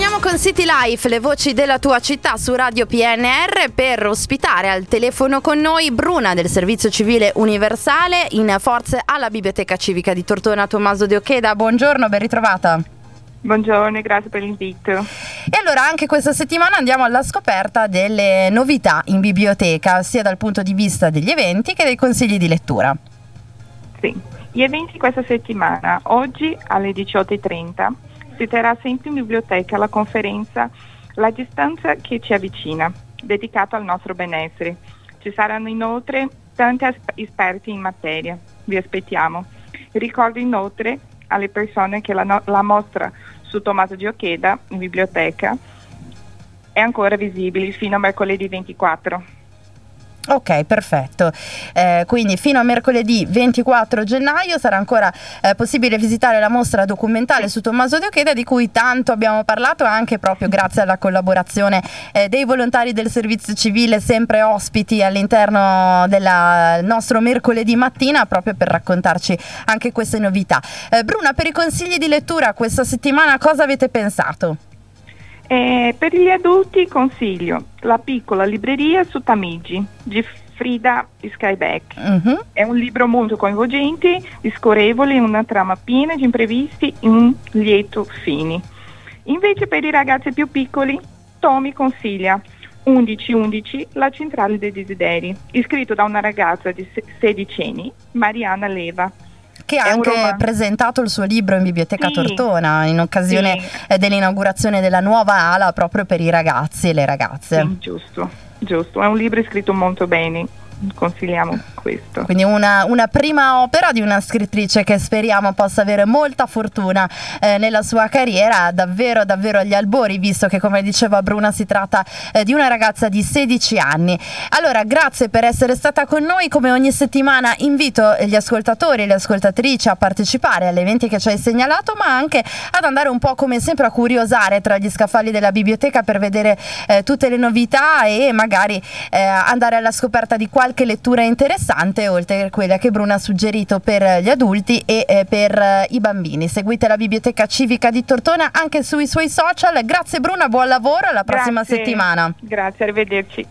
Torniamo con City Life, le voci della tua città su Radio PNR per ospitare al telefono con noi Bruna del Servizio Civile Universale in forze alla Biblioteca Civica di Tortona Tommaso De Ocheda. Buongiorno, ben ritrovata. Buongiorno e grazie per l'invito. E allora anche questa settimana andiamo alla scoperta delle novità in biblioteca, sia dal punto di vista degli eventi che dei consigli di lettura. Sì, gli eventi questa settimana, oggi alle 18.30 si terrà sempre in biblioteca la conferenza La distanza che ci avvicina, dedicata al nostro benessere. Ci saranno inoltre tanti esperti in materia, vi aspettiamo. Ricordo inoltre alle persone che la, no- la mostra su Tommaso di Ocheda in biblioteca è ancora visibile fino a mercoledì 24. Ok, perfetto. Eh, quindi fino a mercoledì 24 gennaio sarà ancora eh, possibile visitare la mostra documentale su Tommaso De Ocheda di cui tanto abbiamo parlato anche proprio grazie alla collaborazione eh, dei volontari del servizio civile sempre ospiti all'interno del nostro mercoledì mattina proprio per raccontarci anche queste novità. Eh, Bruna, per i consigli di lettura questa settimana cosa avete pensato? Eh, per gli adulti consiglio La piccola libreria su Tamigi di Frida Skyback. Uh-huh. È un libro molto coinvolgente, discorrevole, una trama piena di imprevisti e un lieto fine. Invece per i ragazzi più piccoli, Tommy consiglia 1111 La centrale dei desideri, scritto da una ragazza di 16 anni, Mariana Leva che ha anche presentato il suo libro in Biblioteca sì. Tortona in occasione sì. Eh, dell'inaugurazione della nuova ala proprio per i ragazzi e le ragazze. Sì, giusto, giusto, è un libro scritto molto bene consigliamo questo. Quindi una, una, prima opera di una scrittrice che speriamo possa avere molta fortuna eh, nella sua carriera, davvero davvero agli albori, visto che come diceva Bruna si tratta eh, di una ragazza di 16 anni. Allora, grazie per essere stata con noi, come ogni settimana invito gli ascoltatori e le ascoltatrici a partecipare agli eventi che ci hai segnalato, ma anche ad andare un po' come sempre a curiosare tra gli scaffali della biblioteca per vedere eh, tutte le novità e magari eh, andare alla scoperta di qualche qualche lettura interessante oltre a quella che Bruna ha suggerito per gli adulti e eh, per eh, i bambini. Seguite la Biblioteca Civica di Tortona anche sui suoi social. Grazie Bruna, buon lavoro, alla prossima Grazie. settimana. Grazie, arrivederci.